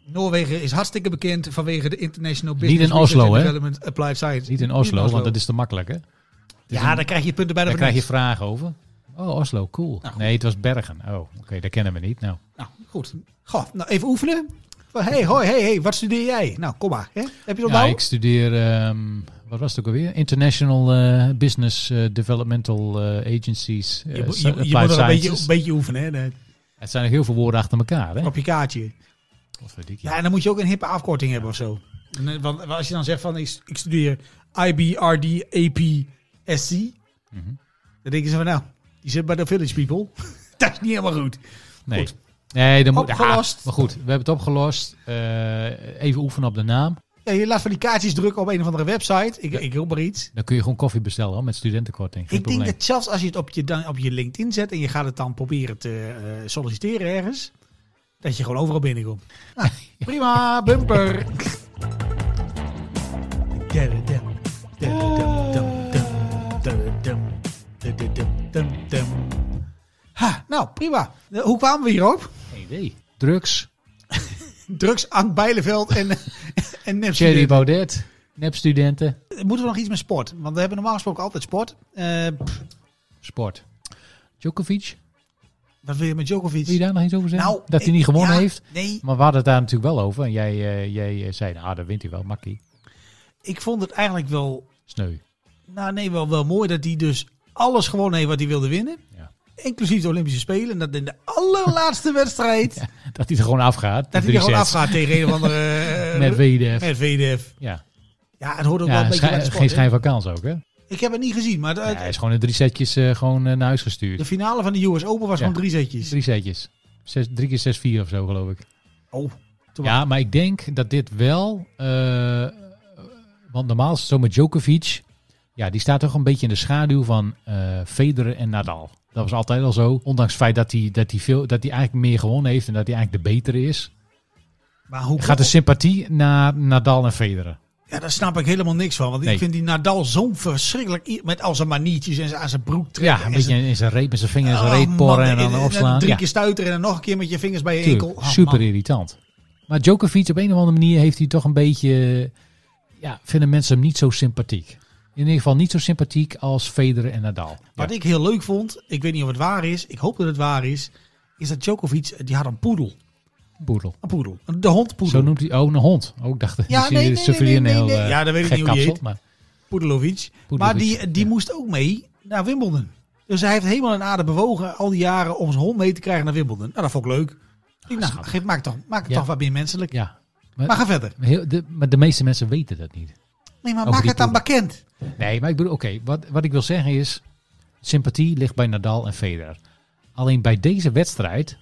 Noorwegen is hartstikke bekend vanwege de International Niet Business in Oslo, hè? Development Applied Science. Niet in Oslo, want dat is te makkelijk, hè? Ja, daar krijg je punten bij de Daar krijg je vragen over. Oh, Oslo, cool. Nou, nee, het was Bergen. Oh, oké, dat kennen we niet. Nou, Nou, goed. Goh, nou even oefenen. Hé, hey, hoi, hey, hey, wat studeer jij? Nou, kom maar. Hè? Heb je dat ja, nou? ik studeer, ehm, wat was het ook alweer? International eh, Business eh, Developmental eh, Agencies. Je, moet- Sci- je, je Applied moet er een beetje, Sciences. een beetje oefenen, hè? de- Het zijn er heel veel woorden achter elkaar, hè? op je kaartje. Wat weet ik, Ja, ja. en dan moet je ook een hippe afkorting hebben of zo. En, Want als je dan zegt van, ik, ik studeer IBRD APSC, Mhm. dan denken ze van, nou, die zit bij de Village People. (laughs) dat is niet helemaal goed. Nee. Goed. Nee, dan moet, Opgelost. Ja, maar goed, we hebben het opgelost. Even oefenen op de naam. Ja, je laat van die kaartjes drukken op een of andere website. Ik, ik roep maar iets. Dan kun je gewoon koffie bestellen hoor, met studentenkorting. Geen ik denk dat zelfs als je het op je, dan, op je LinkedIn zet en je gaat het dan proberen te eh, solliciteren ergens, dat je gewoon overal binnenkomt. Nou, prima, bumper. Ha, nou, prima. Eh, Hoe kwamen we hierop? Geen idee. Drugs, Drugs aan Bijleveld en, (laughs) en Thierry nepstudenten. Baudet, nepstudenten, Moeten we nog iets met sport? Want we hebben normaal gesproken altijd sport. Eh, sport. Djokovic, wat wil je met Djokovic? wil je daar nog iets over zeggen? Nou, dat hij niet gewonnen ja, heeft. Nee, Maar we hadden het daar natuurlijk wel over. En jij, eh, jij eh, zei, nou, dat wint hij wel, makkie. ik vond het eigenlijk wel, Sneu. nou nee, wel, wel mooi dat hij dus alles gewonnen heeft wat hij wilde winnen. Inclusief de Olympische Spelen. En dat in de allerlaatste wedstrijd, (laughs) Dat hij er gewoon afgaat. dat hij er gewoon afgaat tegen een of andere... (laughs) eh, Met VDF. Ja, Ja, het hoort ook wel een beetje bij de schijn- sport. geen schijn van kans ook, hè? Ik heb het niet gezien, maar Ja, hij is gewoon in drie setjes eh, gewoon eh, naar huis gestuurd. de finale van de US Open was gewoon drie zetjes. Drie setjes. Zes, drie keer zes, vier of zo, geloof ik. Oh, Ja, maar ik denk dat dit wel... want normaal is het zo met Djokovic... Ja, die staat toch een beetje in de schaduw van Federer en Nadal. Dat was altijd al zo. Ondanks het feit dat hij, dat hij, veel, dat hij eigenlijk meer gewonnen heeft... en dat hij eigenlijk de betere is... maar hoe gaat de sympathie naar Nadal en Federer. Ja, daar snap ik helemaal niks van. Want Nee. ik vind die Nadal zo'n verschrikkelijk... Met al zijn maniertjes en zijn- aan zijn broek trekken. Ja, een en beetje in zijn reet met zijn vingers in Oh, zijn reet porren en dan opslaan. Drie Ja, keer stuiteren en dan nog een keer met je vingers bij je tuurlijk, enkel. Oh, super man. irritant. Maar Djokovic op een of andere manier heeft hij toch een beetje... Ja, vinden mensen hem niet zo sympathiek. In ieder geval niet zo sympathiek als Federer en Nadal. Wat Ja, ik heel leuk vond, ik weet niet of het waar is, ik hoop dat het waar is, is dat Djokovic, die had een poedel. boedel. Een poedel. De hond poedel. Zo noemt hij... Oh, een hond. Oh, ik dacht... Ja, (laughs) misschien nee, nee, nee, nee, heel, nee. eh, Ja, dat weet ik niet hoe die kapsel, maar Poedelovic. Maar die, die ja. moest ook mee naar Wimbledon. Dus hij heeft helemaal een aarde bewogen al die jaren om zijn hond mee te krijgen naar Wimbledon. Nou, dat vond ik leuk. Ik nou, geef, maak, toch, maak het Ja. toch wat meer menselijk. Ja. Maar, Maar ga verder. heel, de, maar de meeste mensen weten dat niet. Nee, maar maak het dan bekend. Nee, maar ik bedoel, oké, wat, wat ik wil zeggen is, sympathie ligt bij Nadal en Federer. Alleen bij deze wedstrijd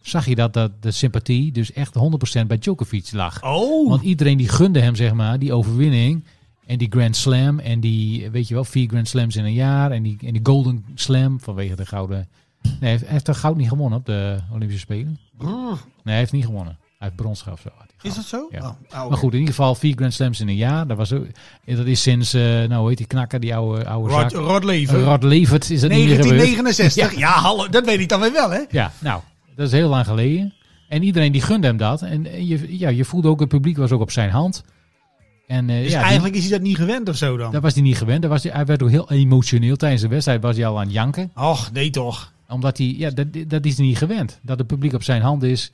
zag je dat, dat de sympathie dus echt 100% bij Djokovic lag. Oh. Want iedereen die gunde hem, zeg maar, die overwinning en die Grand Slam en die, weet je wel, vier Grand Slams in een jaar en die, en die Golden Slam vanwege de gouden... Nee, hij heeft, hij heeft toch goud niet gewonnen op de Olympische Spelen? Nee, hij heeft niet gewonnen. Hij heeft brons gehad. Is dat zo? Ja. Oh, oh, Maar goed, in ieder geval vier Grand Slams in een jaar. Dat, was ook, dat is sinds, eh, nou heet die knakker, die oude, oude Rod, zak. Rod Lever. Rod Levert is dat niet meer gebeurd. 1969. Ja. hallo, dat weet ik dan weer wel, hè? Ja, nou, dat is heel lang geleden. En iedereen die gunde hem dat. En, en je, ja, je voelde ook, het publiek was ook op zijn hand. En eh, Dus ja, die- eigenlijk is hij dat niet gewend of zo dan? dat was hij niet gewend. Dat was hij, hij werd ook heel emotioneel. Tijdens de wedstrijd was hij al aan het janken. Och, nee toch. Omdat hij, ja, dat, dat is hij niet gewend. Dat het publiek op zijn hand is.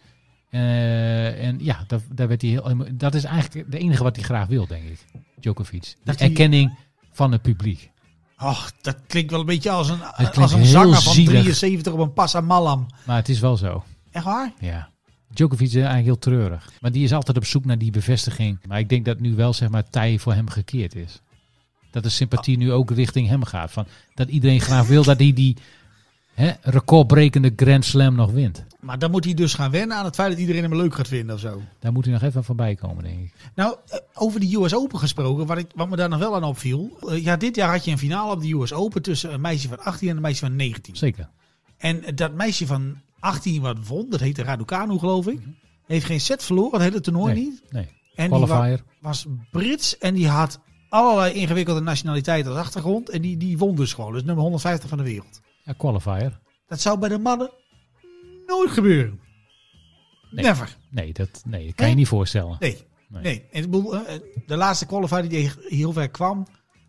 Eh, en ja, dat, daar werd hij heel, dat is eigenlijk de enige wat hij graag wil, denk ik. Djokovic. De erkenning van het publiek. Och, dat klinkt wel een beetje als een, als een zanger van zielig. 73 op een Passa Malam. Maar het is wel zo. Echt waar? Ja. Djokovic is eigenlijk heel treurig. Maar die is altijd op zoek naar die bevestiging. Maar ik denk dat nu wel zeg maar tij voor hem gekeerd is. Dat de sympathie nu ook richting hem gaat. Van, dat iedereen graag wil dat hij die hè, recordbrekende Grand Slam nog wint. Maar dan moet hij dus gaan wennen aan het feit dat iedereen hem leuk gaat vinden of zo. Daar moet hij nog even voorbij komen, denk ik. Nou, eh, over de US Open gesproken, wat, ik, wat me daar nog wel aan opviel. Eh, ja, dit jaar had je een finale op de US Open tussen een meisje van 18 en een meisje van 19. Zeker. En dat meisje van 18 wat won, dat heette Raducanu geloof ik. Heeft geen set verloren, het hele toernooi Nee. niet. Nee. En die wa- Qualifier. was Brits en die had allerlei ingewikkelde nationaliteiten als achtergrond. En die, die won dus gewoon. Dus nummer 150 van de wereld. Ja, qualifier. Dat zou bij de mannen nooit gebeuren. Nee. Never. Nee, dat, nee, dat kan je niet voorstellen. Nee. Nee. Nee. En ik bedoel, eh, de laatste qualifier die heel ver kwam.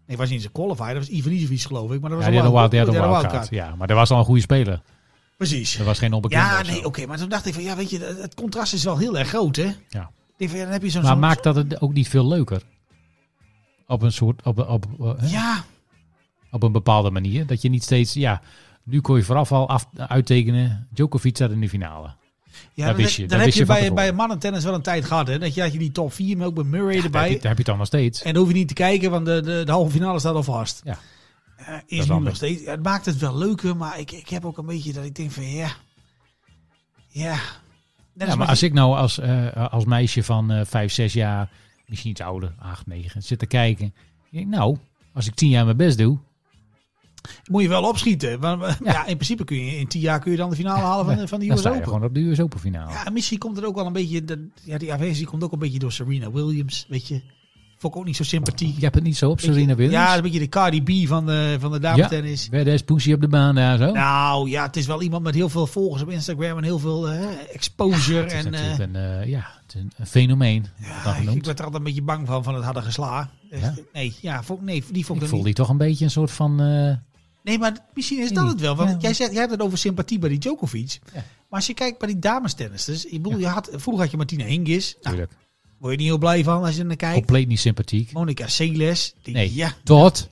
Nee, was niet zijn qualifier. Dat was Ivanisevic geloof ik. Maar dat was Ja, had een wildcard. Ja, maar dat was al een goede speler. Precies. Dat was geen onbekende. Ja, nee, oké. maar toen dacht ik van, ja, weet je, het contrast is wel heel erg groot, hè? Ja. Ik denk van, ja, dan heb je zo'n... Maar zo'n- maakt dat het ook niet veel leuker? Op een soort, op, op, op, hè? Ja, op een bepaalde manier. Dat je niet steeds, ja, nu kon je vooraf al af, uittekenen. Djokovic staat in de finale. ja Dat dan, wist je, dan dat heb je je bij, tevoren. bij mannentennis wel een tijd gehad, hè? Dat je, had je die top 4, maar ook bij Murray erbij. je, daar heb je dan nog steeds. En dan hoef je niet te kijken, want de, de, de halve finale staat al vast. Ja. Eh, Dat is nu nog steeds. het maakt het wel leuker, maar ik, ik heb ook een beetje dat ik denk van ja. Ja. Maar met als ik nou als, eh, als meisje van eh 5, 6 jaar, misschien iets ouder, 8, 9, zit te kijken. Ik nou, als ik 10 jaar mijn best doe. Moet je wel opschieten. Want, ja. (laughs) Ja. in principe kun je in 10 jaar kun je dan de finale halen van, de- van de Dan US Open. gewoon op de US Open finale. Ja, en misschien komt het ook wel een beetje. Ja, die aversie komt ook een beetje door Serena Williams. Weet je. Vond ik ook niet zo sympathiek. Je hebt het niet zo op Serena Williams? Ja, een beetje de Cardi B van de, van de dametennis. Werd eens pussy op de baan daar zo? Nou ja, het is wel iemand met heel veel volgers op Instagram en heel veel eh, exposure. het is en, eh, een, eh, ja, het is een, een fenomeen. ja, ik, werd er altijd een beetje bang van, van het. Eh, Ja? Nee, ja, vond, nee, die vond Ik ik voel niet. die toch een beetje een soort van... Nee, maar misschien is dat niet. het wel. Want jij, zegt, jij hebt het over sympathie bij die Djokovic. Maar als je kijkt bij die damestennisters. Ik bedoel, je had, vroeger had je Martina Hingis. Nou, Tuurlijk. word je niet heel blij van als je naar kijkt. Compleet niet sympathiek. Monica Seles. Nee. Ja, Tot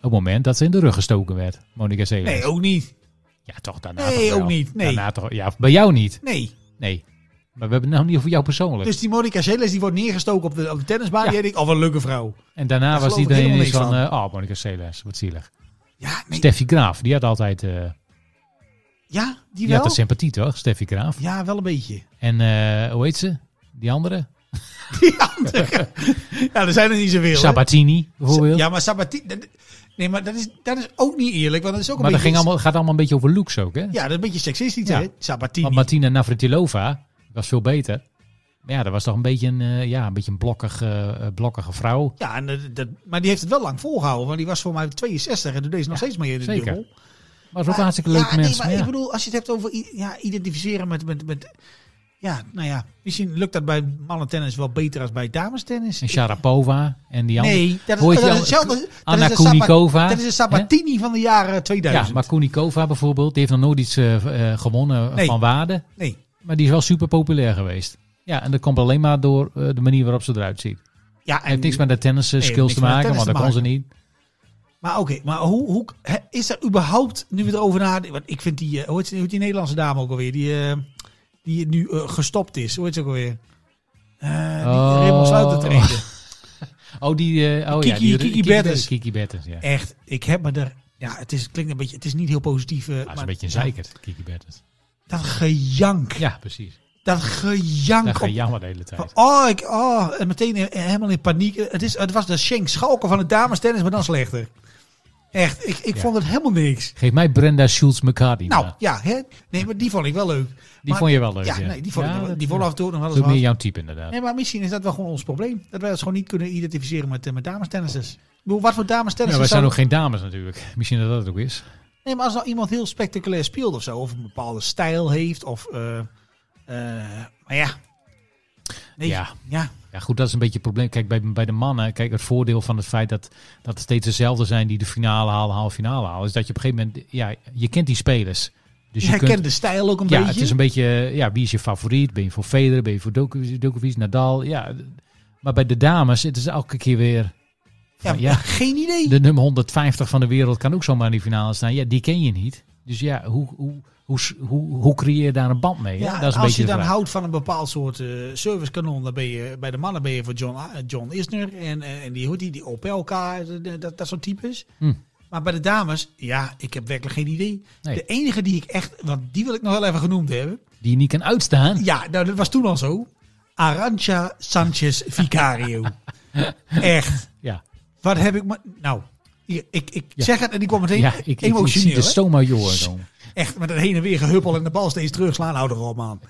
het moment dat ze in de rug gestoken werd. Monica Seles. nee, ook niet. Ja, toch daarna Nee, toch ook niet. Nee. Daarna toch, ja, bij jou niet. Nee. Nee. Maar we hebben het nou niet over jou persoonlijk. Dus die Monica Seles die wordt neergestoken op de, op de tennisbaan. Ja. Die denk ik, oh, wat een leuke vrouw. en daarna daar was iedereen eens niks van... van. eh, oh, Monica Seles, wat zielig. Ja, nee. Steffi Graaf, die had altijd... eh, ja die die wel? had de sympathie, toch? Steffi Graaf. Ja, wel een beetje. En eh, hoe heet ze? Die andere? (laughs) Die andere. ja, er zijn er niet zoveel. hè? Sabatini, bijvoorbeeld. Ja, maar Sabatini... dat- Nee, maar dat is, dat is ook niet eerlijk. Want dat is ook een maar dat ging allemaal, gaat allemaal een beetje over looks ook, hè? Ja, dat is een beetje seksistisch, Ja. hè? Sabatini. Want Martina Navratilova was veel beter. Maar ja, dat was toch een beetje een, eh, ja, een, beetje een blokkige, eh, blokkige vrouw. Ja, en dat, dat- maar die heeft het wel lang volgehouden. Want die was voor mij 62 en toen deed ze nog Ja, steeds mee in de zeker. dubbel. Was ook Maar- hartstikke leuke ja, nee, mensen. maar maar ja. ik bedoel, als je het hebt over ja, identificeren met, met, met... Ja, nou ja, misschien lukt dat bij mannentennis wel beter als bij damestennis. En Sharapova en die andere. Nee, dat is, dat hetzelfde. Dat Anna is Kunikova. Dat is de Sabatini van de jaren 2000. Ja, maar Kunikova bijvoorbeeld, die heeft nog nooit iets eh, eh, gewonnen Nee. van waarde. Nee. Maar die is wel super populair geweest. Ja, en dat komt alleen maar door eh, de manier waarop ze eruit ziet. Ja, Het heeft niks met de tennis eh, Nee, skills te maken, want dat kon ze niet. Maar oké, maar hoe, hoe is er überhaupt, nu we erover nadenken, want ik vind die, eh, hoe heet, heet die Nederlandse dame ook alweer, die, eh, die nu gestopt is, hoe heet ze ook alweer? Eh die Oh. Raymond Sluiter trainde. (laughs) Oh, die... oh ja, Kiki- die, Kiki Bertens. Kiki Bertens, ja. Echt, ik heb me er, ja, het is, klinkt een beetje, het is niet heel positief. eh, Dat is maar een beetje een ja, zeikert, Kiki Bertens. Dat gejank, Ja, precies. Dat gejank. Dat op- ga jammer de hele tijd. oh, ik, oh, en meteen helemaal in paniek. Het, is, het was de Schenk Schalken van het damestennis, maar dan slechter. Echt, ik, ik Ja. vond het helemaal niks. Geef mij Brenda Schultz-McCarthy. Nou, maar. ja, hè? nee, maar die vond ik wel leuk. die maar- vond je wel leuk, Ja, ja. nee, die vond, ik, die vond af en toe nog wel eens meer jouw type inderdaad. Nee, maar misschien is dat wel gewoon ons probleem. Dat wij ons gewoon niet kunnen identificeren met, eh, met damestennissers. Ik bedoel, wat voor damestennissers Ja, wij zijn ook geen dames natuurlijk. (laughs) Misschien dat dat het ook is. Nee, maar als nou iemand heel spectaculair speelt of zo, of een bepaalde stijl heeft, of... eh, maar ja. Nee, Ja. ja. Ja, goed, dat is een beetje het probleem. Kijk, bij, bij de mannen, kijk, het voordeel van het feit dat, dat het steeds dezelfde zijn die de finale halen, halve finale halen, is dat je op een gegeven moment, ja, je kent die spelers. Dus Je je herkent kunt, de stijl ook een ja, beetje. het is een beetje, ja, wie is je favoriet? Ben je voor Federer? Ben je voor Djokovic, Djokovic, Nadal? Ja, maar bij de dames, het is elke keer weer, ja, ja, (laughs) geen idee. de nummer 150 van de wereld kan ook zomaar in die finale staan. Ja, die ken je niet. Dus ja, hoe, hoe, hoe, hoe, hoe creëer je daar een band mee? Ja, dat is een als je dan vraag. houdt van een bepaald soort eh servicekanon, dan ben je bij de mannen ben je voor John, eh, John Isner en, eh, en die die, die Opelka, eh, dat, dat, soort types. Hm. Maar bij de dames, ja, ik heb werkelijk geen idee. Nee. De enige die ik echt, want die wil ik nog wel even genoemd hebben. Die je niet kan uitstaan. Ja, nou, dat was toen al zo. Arantxa Sanchez Vicario. (laughs) echt. Ja, Wat heb ik maar. Nou, ik, ik Ja. zeg het en die kwam meteen ja ik, ik, ik zie emotioneel. de stoma joren komen. Echt met een heen en weer gehuppel en de bal steeds terugslaan. Hou erop, man.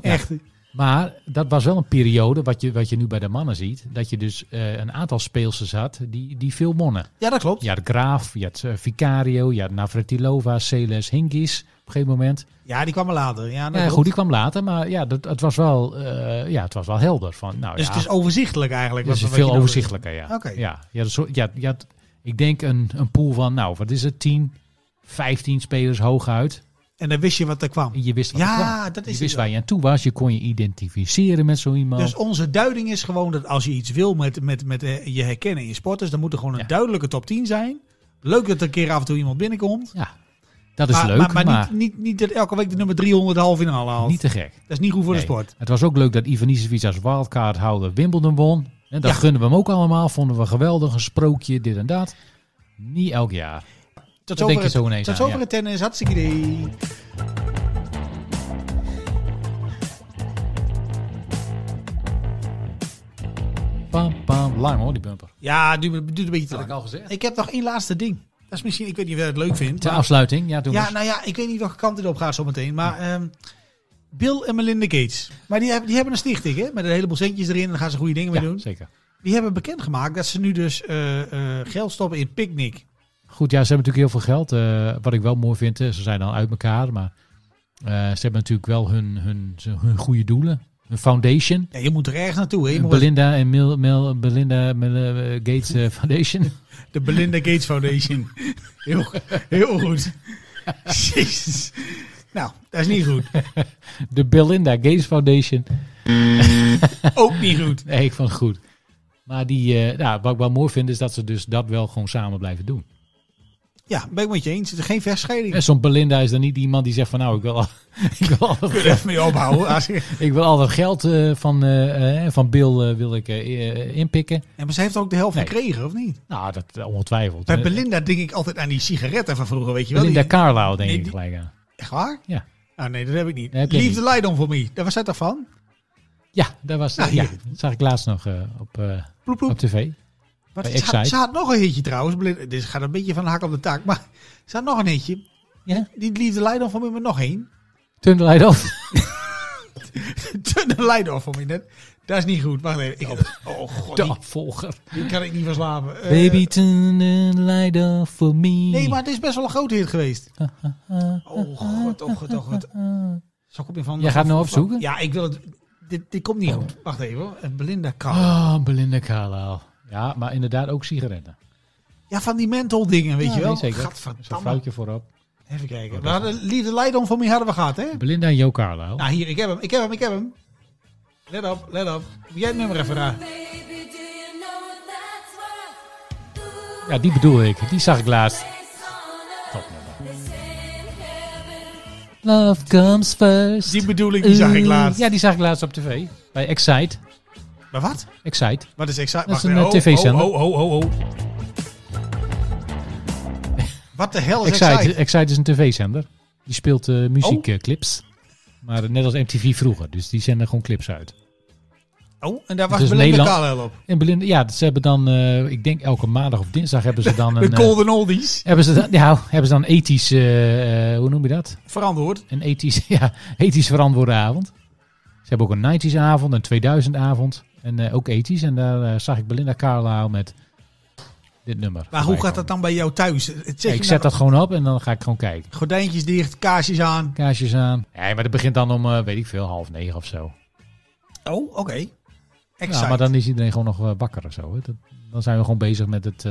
Echt. Maar dat was wel een periode, wat je, wat je nu bij de mannen ziet, dat je dus eh, een aantal speelsters had die, die veel wonnen. Ja, dat klopt. Je had Graaf, je had eh, Vicario, je had Navratilova, Celes, Hinkis op een gegeven moment. Ja, die kwam er later. Ja, Ja, goed, die kwam later, maar ja, dat, het, was wel, eh, ja, het was wel helder. Van, nou, Dus ja, het is overzichtelijk eigenlijk. het is veel overzichtelijker, ja. Oké. ja, ja, had, ik denk een, een pool van, nou, wat is het, 10, 15 spelers hooguit. En dan wist je wat er kwam. Je wist wat Ja, er kwam. dat is Je wist waar je aan toe was. Je kon je identificeren met zo iemand. Dus onze duiding is gewoon dat als je iets wil met, met, met eh, je herkennen in je sporters, dan moet er gewoon een Ja. duidelijke top 10 zijn. Leuk dat er een keer af en toe iemand binnenkomt. ja, dat is maar, leuk, maar, maar, maar niet, niet, niet dat elke week de nummer 300 de halve finale haalt. niet te gek. dat is niet goed voor Nee. de sport. Het was ook leuk dat Ivan Isevic als wildcardhouder Wimbledon won. En dat Ja. gunnen we hem ook allemaal. Vonden we geweldig. Een sprookje, dit en dat. Niet elk jaar. Tot Dat denk je zo het, ineens tot aan, zover ja. het tennis. Hartstikke idee. Pam, pam. Lang hoor, die bumper. Ja, duurt, duurt een beetje te Had ik lang. al gezegd. Ik heb nog één laatste ding. Dat is misschien, ik weet niet of jij het leuk vindt. Ter maar- afsluiting. Ja, doe ja, nou ja, ik weet niet welke kant dit op gaat zometeen. Maar ehm, Bill en Melinda Gates. Maar die hebben, die hebben een stichting, hè? Met een heleboel centjes erin. En daar gaan ze goede dingen mee Ja, doen. zeker. Die hebben bekendgemaakt dat ze nu dus eh, eh, geld stoppen in Picnic. Goed, ja, ze hebben natuurlijk heel veel geld. eh, wat ik wel mooi vind, eh, ze zijn dan uit elkaar. Maar eh, ze hebben natuurlijk wel hun, hun, hun goede doelen. Een foundation. Ja, je moet er ergens naartoe. Hè? Belinda en Mil, Mil, Belinda Mil- Gates Foundation. (laughs) de Belinda Gates Foundation. heel, heel goed. Jezus. Nou, dat is niet goed. (laughs) De Belinda Gates Foundation. (laughs) Ook niet goed. Nee, ik vond het goed. Maar die, nou, wat ik wel mooi vind, is dat ze dus dat wel gewoon samen blijven doen. Ja, ben ik met je eens. Het is geen versscheiding. En zo'n Belinda is dan niet iemand die zegt van nou, ik wil, al, (laughs) ik wil, Even mee ophouden. (laughs) Ik wil al dat geld eh, van, eh, eh, van Bill wil ik inpikken. Ja, maar ze heeft ook de helft Nee. gekregen, of niet? Nou, dat ongetwijfeld. Bij Belinda denk ik altijd aan die sigaretten van vroeger, weet je wel. Belinda Carlisle denk Nee, ik gelijk aan. Echt waar? Ja. Ah, nee, dat heb ik niet. Dat heb je Leave niet. the light on for me. Daar was dat toch van? Ja, dat was, Nou, ja, dat zag ik laatst nog op, Ploep, ploep. op tv. Wat, bij had, Excite. ze had nog een hitje trouwens. Dit gaat een beetje van de hak op de taak. Maar ze had nog een hitje. Ja? Die the light on for me nog één. Turn the light off. de leider voor me net. Dat is niet goed. Wacht even. Ik, oh god, De die, opvolger. die kan ik niet verslapen. Eh, Baby, turn the light off for me. Nee, maar het is best wel een grote hit geweest. Oh god, oh god, oh god. Ik op je van... Jij gaat nou opzoeken? Ja, ik wil het... Dit, dit komt niet goed. Wacht even hoor. Belinda Carl. Oh, Belinda Carlisle. Ja, maar inderdaad ook sigaretten. Ja, van die menthol dingen, weet Ja, je wel. weet zeker. Zo'n fruitje voorop. Even kijken. We hadden Liefde Leidon voor mij hadden we gehad, hè? Belinda en Jo. Nou, hier, ik heb hem, ik heb hem, ik heb hem. Let op, let op. Jij het nummer even? Ooh, Ja, die bedoel ik. Die zag ik laatst. Top nummer. Love comes first. Die bedoel ik, die zag ik Oeh. laatst. Ja, die zag ik laatst op tv. Bij Excite. Maar wat? Excite. Wat is Excite? Dat is een, even. eh, TV-zender. Oh, oh, oh, oh, oh. Wat de hel is Excite, Excite? Excite is een tv-zender. Die speelt eh, muziekclips. Maar net als MTV vroeger. Dus die zenden gewoon clips uit. Oh, en daar was Dus Belinda Nederland- op. En Belinda, ja, ze hebben dan, eh, ik denk elke maandag of dinsdag hebben ze dan (laughs) De een... eh, Golden Oldies. hebben ze dan, ja, hebben ze dan ethisch, eh, eh, hoe noem je dat? Verantwoord. Een ethisch, (laughs) ja, ethisch verantwoorde avond. Ze hebben ook een 90s avond, een 2000 avond. En eh, ook ethisch. En daar eh, zag ik Belinda Carlisle met dit nummer. Maar hoe gaat dat dan bij jou thuis? Zeg Ja, ik nou- zet dat gewoon op en dan ga ik gewoon kijken. Gordijntjes dicht, kaarsjes aan. Kaarsjes aan. Ja, maar dat begint dan om, eh, weet ik veel, half negen of zo. Oh, oké. Ja, maar dan is iedereen gewoon nog wakker of zo. Hè. Dat- dan zijn we gewoon bezig met het...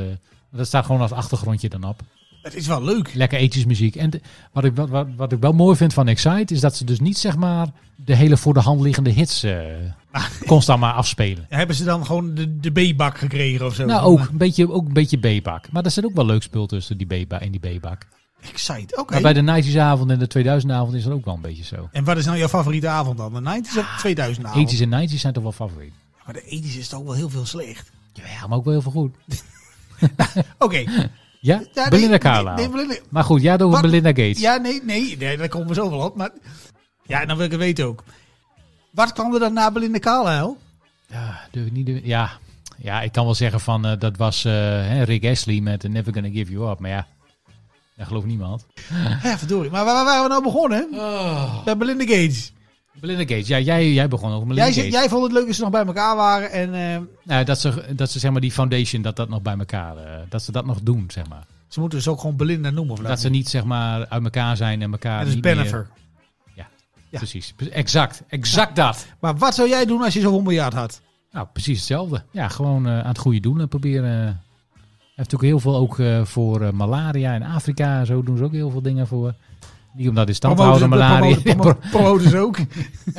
dat staat gewoon als achtergrondje dan op. Het is wel leuk. Lekker ethisch muziek. En de- wat, ik, wat, wat, wat ik wel mooi vind van Excite... is dat ze dus niet zeg maar de hele voor de hand liggende hits eh, constant maar afspelen. (laughs) Hebben ze dan gewoon de, de B-bak gekregen of zo? Nou, ook een beetje, ook een beetje B-bak. Maar er zit ook wel leuk spul tussen die B-bak en die B-bak. Excite, oké. Maar bij de 90s avond en de 2000 avond is dat ook wel een beetje zo. En wat is nou jouw favoriete avond dan? De 90s of 2000 avond? Ethisch en 90s zijn toch wel favoriet. Maar de 80s is toch wel heel veel slecht. Ja, maar ook wel heel veel goed. (laughs) Oké. Ja, Belinda nee, Carlisle. nee, Belinda- Maar goed, jij had over Wat? Belinda Gates. Ja, nee, nee, nee, daar komen we zo wel op. Maar ja, dan wil ik het weten ook. Wat kwam er dan na Belinda Carlisle? Ja, durf ik niet. durf- Ja, ja, ik kan wel zeggen van eh, dat was eh, hè, Rick Astley met eh, Never Gonna Give You Up. Maar ja, dat gelooft niemand. Ja, verdorie. Maar waar, waar waren we nou begonnen? Bij Belinda Gates. Belinda Gates, ja, jij, jij begon over Belinda Jij, Gates. jij vond het leuk dat ze nog bij elkaar waren. En Nou, dat ze, dat ze zeg maar die foundation, dat dat nog bij elkaar, eh, dat ze dat nog doen, zeg maar. ze moeten dus ook gewoon Belinda noemen. Of Dat ze niet zeg maar uit elkaar zijn en elkaar Dat is Bennifer. meer... Ja, precies. Exact, exact dat. (laughs) Maar wat zou jij doen als je zoveel miljard had? Nou, precies hetzelfde. Ja, gewoon eh, aan het goede doen en proberen. Hij heeft natuurlijk heel veel ook voor malaria in Afrika zo doen ze ook heel veel dingen voor. Niet omdat in stand te houden, malaria. Promoten, (laughs) promoten ze ook.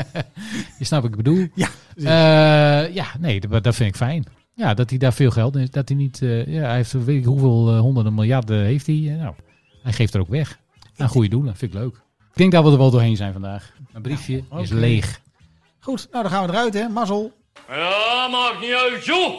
(laughs) Je snapt wat ik bedoel. Ja. Eh, ja, nee, dat, dat vind ik fijn. Ja, dat hij daar veel geld in. Dat hij niet, eh, ja, hij heeft weet ik hoeveel eh, honderden miljarden heeft hij. Nou, hij geeft er ook weg. Aan goede doelen. Vind ik leuk. Ik denk dat we er wel doorheen zijn vandaag. Mijn briefje is leeg. Goed, nou dan gaan we eruit hè. Mazzel. Ja, maakt niet uit, joh!